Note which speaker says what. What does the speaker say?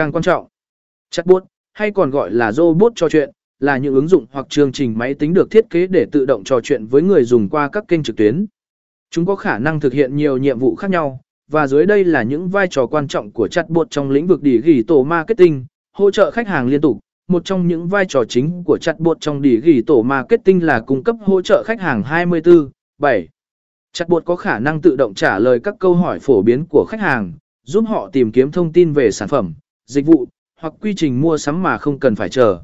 Speaker 1: Càng quan trọng, chatbot, hay còn gọi là robot trò chuyện, là những ứng dụng hoặc chương trình máy tính được thiết kế để tự động trò chuyện với người dùng qua các kênh trực tuyến. Chúng có khả năng thực hiện nhiều nhiệm vụ khác nhau, và dưới đây là những vai trò quan trọng của chatbot trong lĩnh vực đỉ ghi tổ marketing, hỗ trợ khách hàng liên tục. Một trong những vai trò chính của chatbot trong đỉ ghi tổ marketing là cung cấp hỗ trợ khách hàng 24/7. Chatbot có khả năng tự động trả lời các câu hỏi phổ biến của khách hàng, giúp họ tìm kiếm thông tin về sản phẩm, dịch vụ, hoặc quy trình mua sắm mà không cần phải chờ.